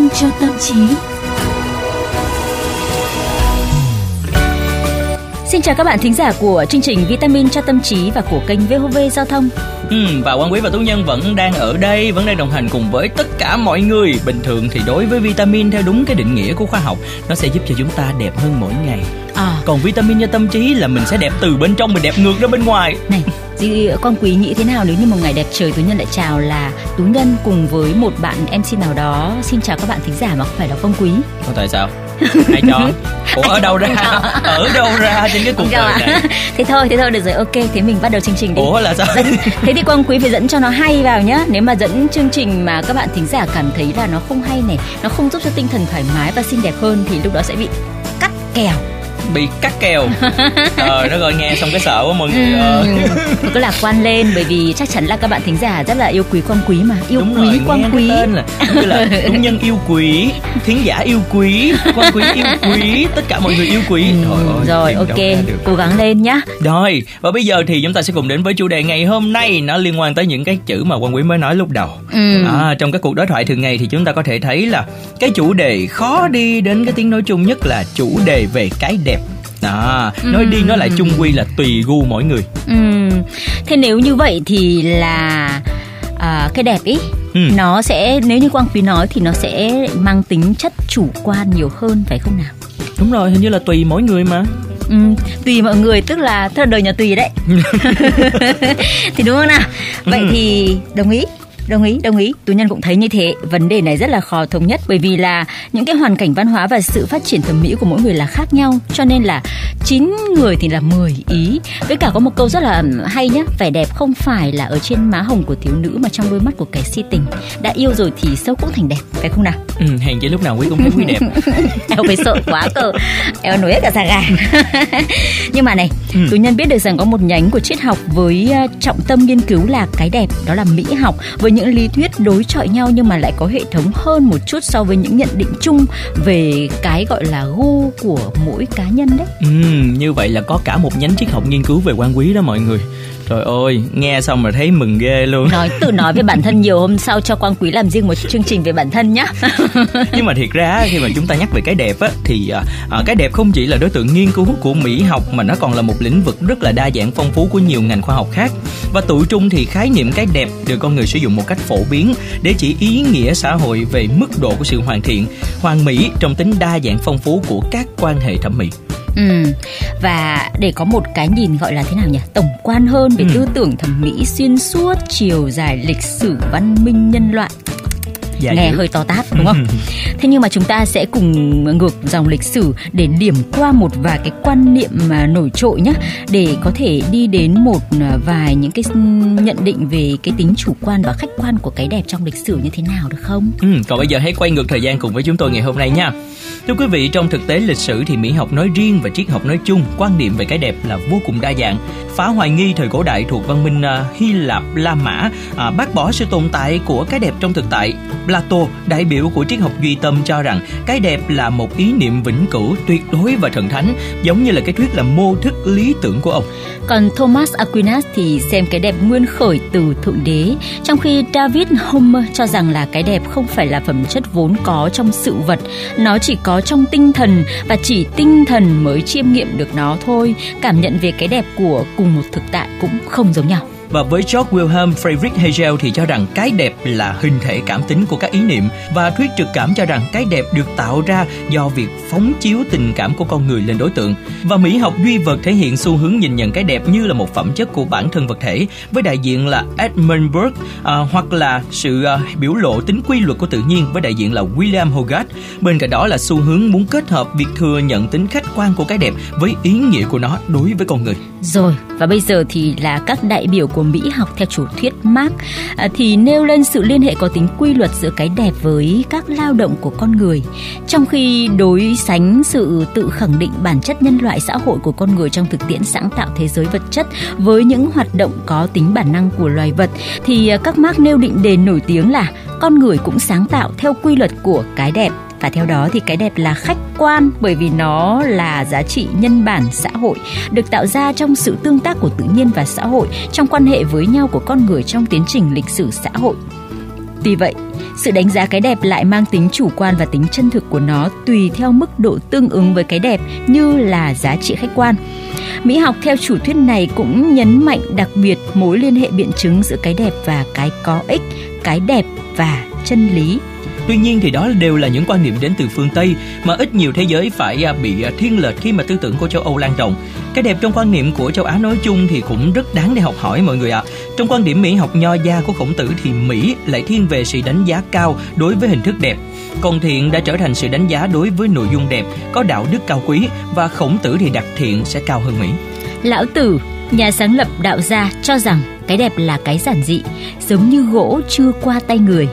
vitamin cho tâm trí. Xin chào các bạn thính giả của chương trình Vitamin cho tâm trí và của kênh VOV Giao thông. Ừ, và Quang Quý và Tú Nhân vẫn đang ở đây, vẫn đang đồng hành cùng với tất cả mọi người. Bình thường thì đối với vitamin theo đúng cái định nghĩa của khoa học, nó sẽ giúp cho chúng ta đẹp hơn mỗi ngày. À, Còn vitamin cho tâm trí là mình sẽ đẹp từ bên trong mình đẹp ngược ra bên ngoài. này, Di Quang Quý nghĩ thế nào nếu như một ngày đẹp trời Tú Nhân lại chào là Tú Nhân cùng với một bạn MC nào đó xin chào các bạn thính giả mà không phải là Quang Quý. Có tại sao? Ai cho? Ủa ở đâu ra? Ở đâu ra trên cái cuộc Không đời này? thế thôi, thế thôi được rồi. Ok, thế mình bắt đầu chương trình đi. Ủa là sao? Thế thì Quang Quý phải dẫn cho nó hay vào nhá. Nếu mà dẫn chương trình mà các bạn thính giả cảm thấy là nó không hay này, nó không giúp cho tinh thần thoải mái và xinh đẹp hơn thì lúc đó sẽ bị cắt kèo. Bị cắt kèo. Trời đất ơi nghe xong cái sợ quá mọi người ơi. Ừ, cứ lạc quan lên bởi vì chắc chắn là các bạn thính giả rất là yêu quý Quang Quý mà yêu Đúng quý rồi, Quang nghe Quý. cái tên là như là đúng nhân yêu quý, thính giả yêu quý, quan quý yêu quý, tất cả mọi người yêu quý. Ừ, Trời rồi ok, cố gắng lên nhá. Rồi, và bây giờ thì chúng ta sẽ cùng đến với chủ đề ngày hôm nay Nó liên quan tới những cái chữ mà quan quý mới nói lúc đầu Ừ. à, Trong các cuộc đối thoại thường ngày thì chúng ta có thể thấy là Cái chủ đề khó đi đến cái tiếng nói chung nhất là chủ đề về cái đẹp đó, nói đi nói lại chung quy là tùy gu mỗi người. Ừm, thế nếu như vậy thì là à, cái đẹp ý Ừ. nó sẽ nếu như Quang Quý nói thì nó sẽ mang tính chất chủ quan nhiều hơn phải không nào? Đúng rồi, hình như là tùy mỗi người mà. Ừ, tùy mọi người tức là tức là đời nhà tùy đấy. Thì đúng không nào? Vậy Ừ. thì đồng ý đồng ý đồng ý. Tú nhân cũng thấy như thế. Vấn đề này rất là khó thống nhất bởi vì là những cái hoàn cảnh văn hóa và sự phát triển thẩm mỹ của mỗi người là khác nhau. Cho nên là chín người thì là 10 ý. Với cả có một câu rất là hay nhá. Vẻ đẹp không phải là ở trên má hồng của thiếu nữ mà trong đôi mắt của kẻ si tình. Đã yêu rồi thì sâu cũng thành đẹp. Phải không nào? Ừ, Hèn chỉ lúc nào quý cũng thấy quý đẹp. Eo phải sợ quá cơ. Eo nổi hết cả da gà. Nhưng mà này Ừ. Tú Nhân biết được rằng có một nhánh của triết học Với uh, trọng tâm nghiên cứu là cái đẹp Đó là mỹ học. Với những lý thuyết đối chọi nhau Nhưng mà lại có hệ thống hơn một chút So với những nhận định chung Về cái gọi là gu của mỗi cá nhân đấy. Ừ, Như vậy là có cả một nhánh triết học nghiên cứu về quan quý đó mọi người. Trời ơi, nghe xong mà thấy mừng ghê luôn. Nói tự nói về bản thân nhiều Hôm sau cho Quang Quý làm riêng một chương trình về bản thân nhá. Nhưng mà thiệt ra khi mà chúng ta nhắc về cái đẹp á thì à, à, cái đẹp không chỉ là đối tượng nghiên cứu của mỹ học mà nó còn là một lĩnh vực rất là đa dạng phong phú của nhiều ngành khoa học khác. Và tụi trung thì khái niệm cái đẹp được con người sử dụng một cách phổ biến để chỉ ý nghĩa xã hội về mức độ của sự hoàn thiện hoàn mỹ trong tính đa dạng phong phú của các quan hệ thẩm mỹ Ừ. Và để có một cái nhìn gọi là thế nào nhỉ? Tổng quan hơn về Ừ. tư tưởng thẩm mỹ xuyên suốt chiều dài lịch sử văn minh nhân loại Dạ nghe dữ. hơi to tát đúng không? Thế nhưng mà chúng ta sẽ cùng ngược dòng lịch sử để điểm qua một vài cái quan niệm mà nổi trội nhé để có thể đi đến một à, vài những cái nhận định về cái tính chủ quan và khách quan của cái đẹp trong lịch sử như thế nào được không? Ừ, còn bây giờ hãy quay ngược thời gian cùng với chúng tôi ngày hôm nay nha. Thưa quý vị, trong thực tế lịch sử thì mỹ học nói riêng và triết học nói chung, quan niệm về cái đẹp là vô cùng đa dạng. Phá hoài nghi thời cổ đại thuộc văn minh à, Hy Lạp, La Mã, à, bác bỏ sự tồn tại của cái đẹp trong thực tại. Plato, đại biểu của triết học duy tâm cho rằng cái đẹp là một ý niệm vĩnh cửu, tuyệt đối và thần thánh, giống như là cái thuyết là mô thức lý tưởng của ông. Còn Thomas Aquinas thì xem cái đẹp nguyên khởi từ Thượng Đế, trong khi David Hume cho rằng là cái đẹp không phải là phẩm chất vốn có trong sự vật, nó chỉ có có trong tinh thần và chỉ tinh thần mới chiêm nghiệm được nó thôi. Cảm nhận về cái đẹp của cùng một thực tại cũng không giống nhau. Và với George Wilhelm Friedrich Hegel thì cho rằng cái đẹp là hình thể cảm tính của các ý niệm và thuyết trực cảm cho rằng cái đẹp được tạo ra do việc phóng chiếu tình cảm của con người lên đối tượng. Và mỹ học duy vật thể hiện xu hướng nhìn nhận cái đẹp như là một phẩm chất của bản thân vật thể với đại diện là Edmund Burke à, hoặc là sự à, biểu lộ tính quy luật của tự nhiên với đại diện là William Hogarth. Bên cạnh đó là xu hướng muốn kết hợp việc thừa nhận tính khách quan của cái đẹp với ý nghĩa của nó đối với con người. Rồi, và bây giờ thì là các đại biểu của Mỹ học theo chủ thuyết Marx à, thì nêu lên sự liên hệ có tính quy luật giữa cái đẹp với các lao động của con người. Trong khi đối sánh sự tự khẳng định bản chất nhân loại xã hội của con người trong thực tiễn sáng tạo thế giới vật chất với những hoạt động có tính bản năng của loài vật, thì à, các Marx nêu định đề nổi tiếng là con người cũng sáng tạo theo quy luật của cái đẹp và theo đó thì cái đẹp là khách quan bởi vì nó là giá trị nhân bản xã hội được tạo ra trong sự tương tác của tự nhiên và xã hội trong quan hệ với nhau của con người trong tiến trình lịch sử xã hội Tuy vậy, sự đánh giá cái đẹp lại mang tính chủ quan và tính chân thực của nó tùy theo mức độ tương ứng với cái đẹp như là giá trị khách quan. Mỹ học theo chủ thuyết này cũng nhấn mạnh đặc biệt mối liên hệ biện chứng giữa cái đẹp và cái có ích, cái đẹp và chân lý. Tuy nhiên thì đó đều là những quan niệm đến từ phương Tây mà ít nhiều thế giới phải à, bị à, thiên lệch khi mà tư tưởng của châu Âu lan rộng. Cái đẹp trong quan niệm của châu Á nói chung thì cũng rất đáng để học hỏi mọi người ạ. À. Trong quan điểm mỹ học nho gia của Khổng Tử thì Mỹ lại thiên về sự đánh giá cao đối với hình thức đẹp. Còn thiện đã trở thành sự đánh giá đối với nội dung đẹp, có đạo đức cao quý và Khổng Tử thì đặt thiện sẽ cao hơn Mỹ. Lão Tử, nhà sáng lập đạo gia cho rằng cái đẹp là cái giản dị, giống như gỗ chưa qua tay người.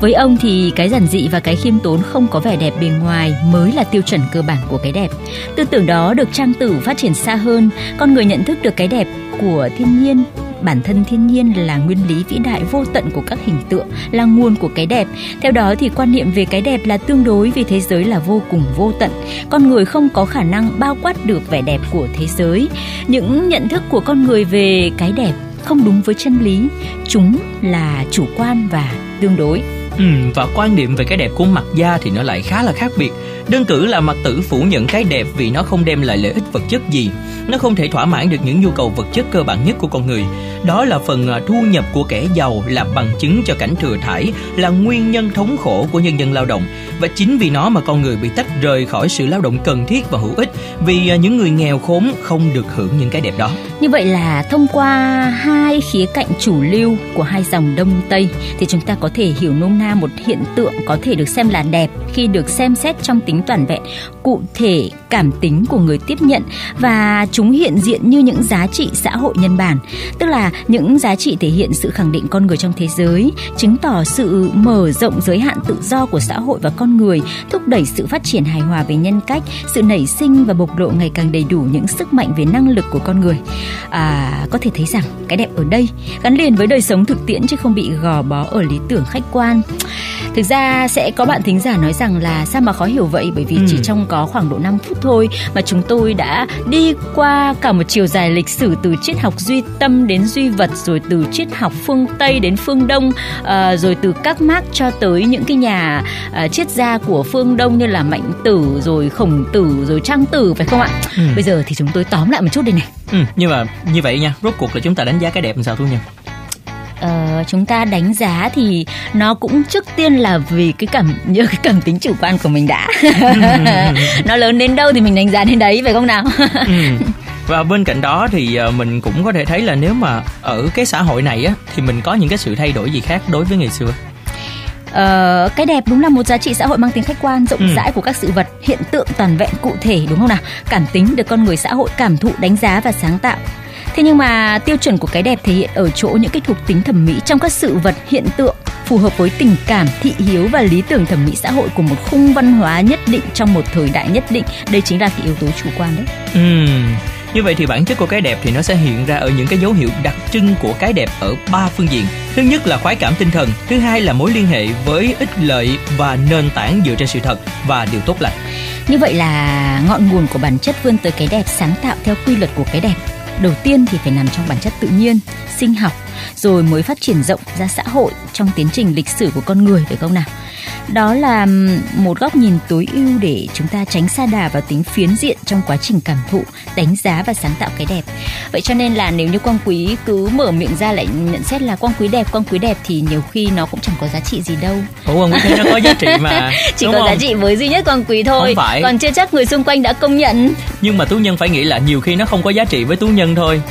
Với ông thì cái giản dị và cái khiêm tốn không có vẻ đẹp bề ngoài mới là tiêu chuẩn cơ bản của cái đẹp. Tư tưởng đó được trang tử phát triển xa hơn, con người nhận thức được cái đẹp của thiên nhiên bản thân thiên nhiên là nguyên lý vĩ đại vô tận của các hình tượng, là nguồn của cái đẹp. Theo đó thì quan niệm về cái đẹp là tương đối vì thế giới là vô cùng vô tận. Con người không có khả năng bao quát được vẻ đẹp của thế giới. Những nhận thức của con người về cái đẹp không đúng với chân lý. Chúng là chủ quan và tương đối ừ, và quan điểm về cái đẹp của mặt da thì nó lại khá là khác biệt. Đơn cử là mặt tử phủ nhận cái đẹp vì nó không đem lại lợi ích vật chất gì. Nó không thể thỏa mãn được những nhu cầu vật chất cơ bản nhất của con người. Đó là phần à, thu nhập của kẻ giàu là bằng chứng cho cảnh thừa thải là nguyên nhân thống khổ của nhân dân lao động. Và chính vì nó mà con người bị tách rời khỏi sự lao động cần thiết và hữu ích vì à, những người nghèo khốn không được hưởng những cái đẹp đó. Như vậy là thông qua hai khía cạnh chủ lưu của hai dòng đông tây thì chúng ta có thể hiểu nôm na một hiện tượng có thể được xem là đẹp khi được xem xét trong tính toàn vẹn cụ thể cảm tính của người tiếp nhận và chúng hiện diện như những giá trị xã hội nhân bản tức là những giá trị thể hiện sự khẳng định con người trong thế giới chứng tỏ sự mở rộng giới hạn tự do của xã hội và con người thúc đẩy sự phát triển hài hòa về nhân cách sự nảy sinh và bộc lộ ngày càng đầy đủ những sức mạnh về năng lực của con người. À, có thể thấy rằng cái đẹp ở đây gắn liền với đời sống thực tiễn chứ không bị gò bó ở lý tưởng khách quan thực ra sẽ có bạn thính giả nói rằng là sao mà khó hiểu vậy bởi vì ừ. chỉ trong có khoảng độ 5 phút thôi mà chúng tôi đã đi qua cả một chiều dài lịch sử từ triết học duy tâm đến duy vật rồi từ triết học phương tây đến phương đông à, rồi từ các mác cho tới những cái nhà à, triết gia của phương đông như là mạnh tử rồi khổng tử rồi trang tử phải không ạ ừ. bây giờ thì chúng tôi tóm lại một chút đây này ừ, nhưng mà như vậy nha rốt cuộc là chúng ta đánh giá cái đẹp làm sao thu nhân uh, chúng ta đánh giá thì nó cũng trước tiên là vì cái cảm như cái cảm tính chủ quan của mình đã. Nó lớn đến đâu thì mình đánh giá đến đấy phải không nào? Ừ. và bên cạnh đó thì ờ, mình cũng có thể thấy là nếu mà ở cái xã hội này á thì mình có những cái sự thay đổi gì khác đối với ngày xưa? Uh, cái đẹp đúng là một giá trị xã hội mang tính khách quan rộng ừ. rãi của các sự vật hiện tượng toàn vẹn cụ thể đúng không nào? Cảm tính được con người xã hội cảm thụ đánh giá và sáng tạo Thế nhưng mà tiêu chuẩn của cái đẹp thể hiện ở chỗ những cái thuộc tính thẩm mỹ trong các sự vật hiện tượng phù hợp với tình cảm, thị hiếu và lý tưởng thẩm mỹ xã hội của một khung văn hóa nhất định trong một thời đại nhất định. Đây chính là cái yếu tố chủ quan đấy. Ừ. Như vậy thì bản chất của cái đẹp thì nó sẽ hiện ra ở những cái dấu hiệu đặc trưng của cái đẹp ở ba phương diện. Thứ nhất là khoái cảm tinh thần, thứ hai là mối liên hệ với ích lợi và nền tảng dựa trên sự thật và điều tốt lành. Như vậy là ngọn nguồn của bản chất vươn tới cái đẹp sáng tạo theo quy luật của cái đẹp đầu tiên thì phải nằm trong bản chất tự nhiên, sinh học, rồi mới phát triển rộng ra xã hội trong tiến trình lịch sử của con người, phải không nào? Đó là một góc nhìn tối ưu để chúng ta tránh xa đà vào tính phiến diện trong quá trình cảm thụ đánh giá và sáng tạo cái đẹp. Vậy cho nên là nếu như quang quý cứ mở miệng ra lại nhận xét là quang quý đẹp quang quý đẹp thì nhiều khi nó cũng chẳng có giá trị gì đâu. Ủa quang quý thấy nó có giá trị mà chỉ có không? giá trị với duy nhất quang quý thôi. Không phải. còn chưa chắc người xung quanh đã công nhận. Nhưng mà tú nhân phải nghĩ là nhiều khi nó không có giá trị với tú nhân thôi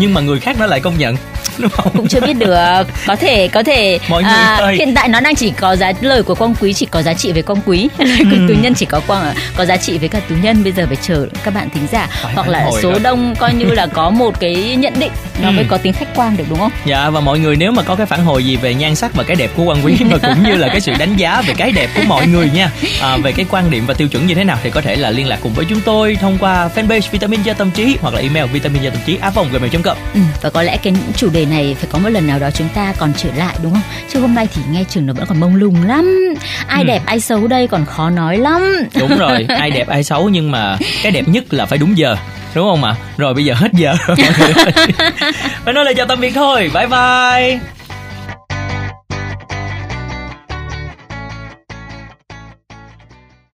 nhưng mà người khác nó lại công nhận đúng không? Cũng chưa biết được. Có thể có thể Mọi à, hiện tại nó đang chỉ có giá lời của quang quý chỉ có giá trị với quang quý. Lời của ừ. tú nhân chỉ có quang có giá trị với cả tú nhân. Bây giờ phải chờ các bạn thính giả. Phải hoặc là số rồi. đông coi như là có một cái nhận định nó ừ. mới có tính khách quan được đúng không? Dạ và mọi người nếu mà có cái phản hồi gì về nhan sắc và cái đẹp của quang quý và cũng như là cái sự đánh giá về cái đẹp của mọi người nha à, về cái quan điểm và tiêu chuẩn như thế nào thì có thể là liên lạc cùng với chúng tôi thông qua fanpage vitamin cho tâm trí hoặc là email vitamin cho tâm trí a gmail.com ừ, và có lẽ cái chủ đề này phải có một lần nào đó chúng ta còn trở lại đúng không? Chứ hôm nay thì nghe chừng nó vẫn còn mông lung lắm. Ai ừ. đẹp ai xấu đây còn khó nói lắm. Đúng rồi ai đẹp ai xấu nhưng mà cái đẹp nhất là phải đúng giờ đúng không ạ? Rồi bây giờ hết giờ phải nói lời chào tạm biệt thôi. Bye bye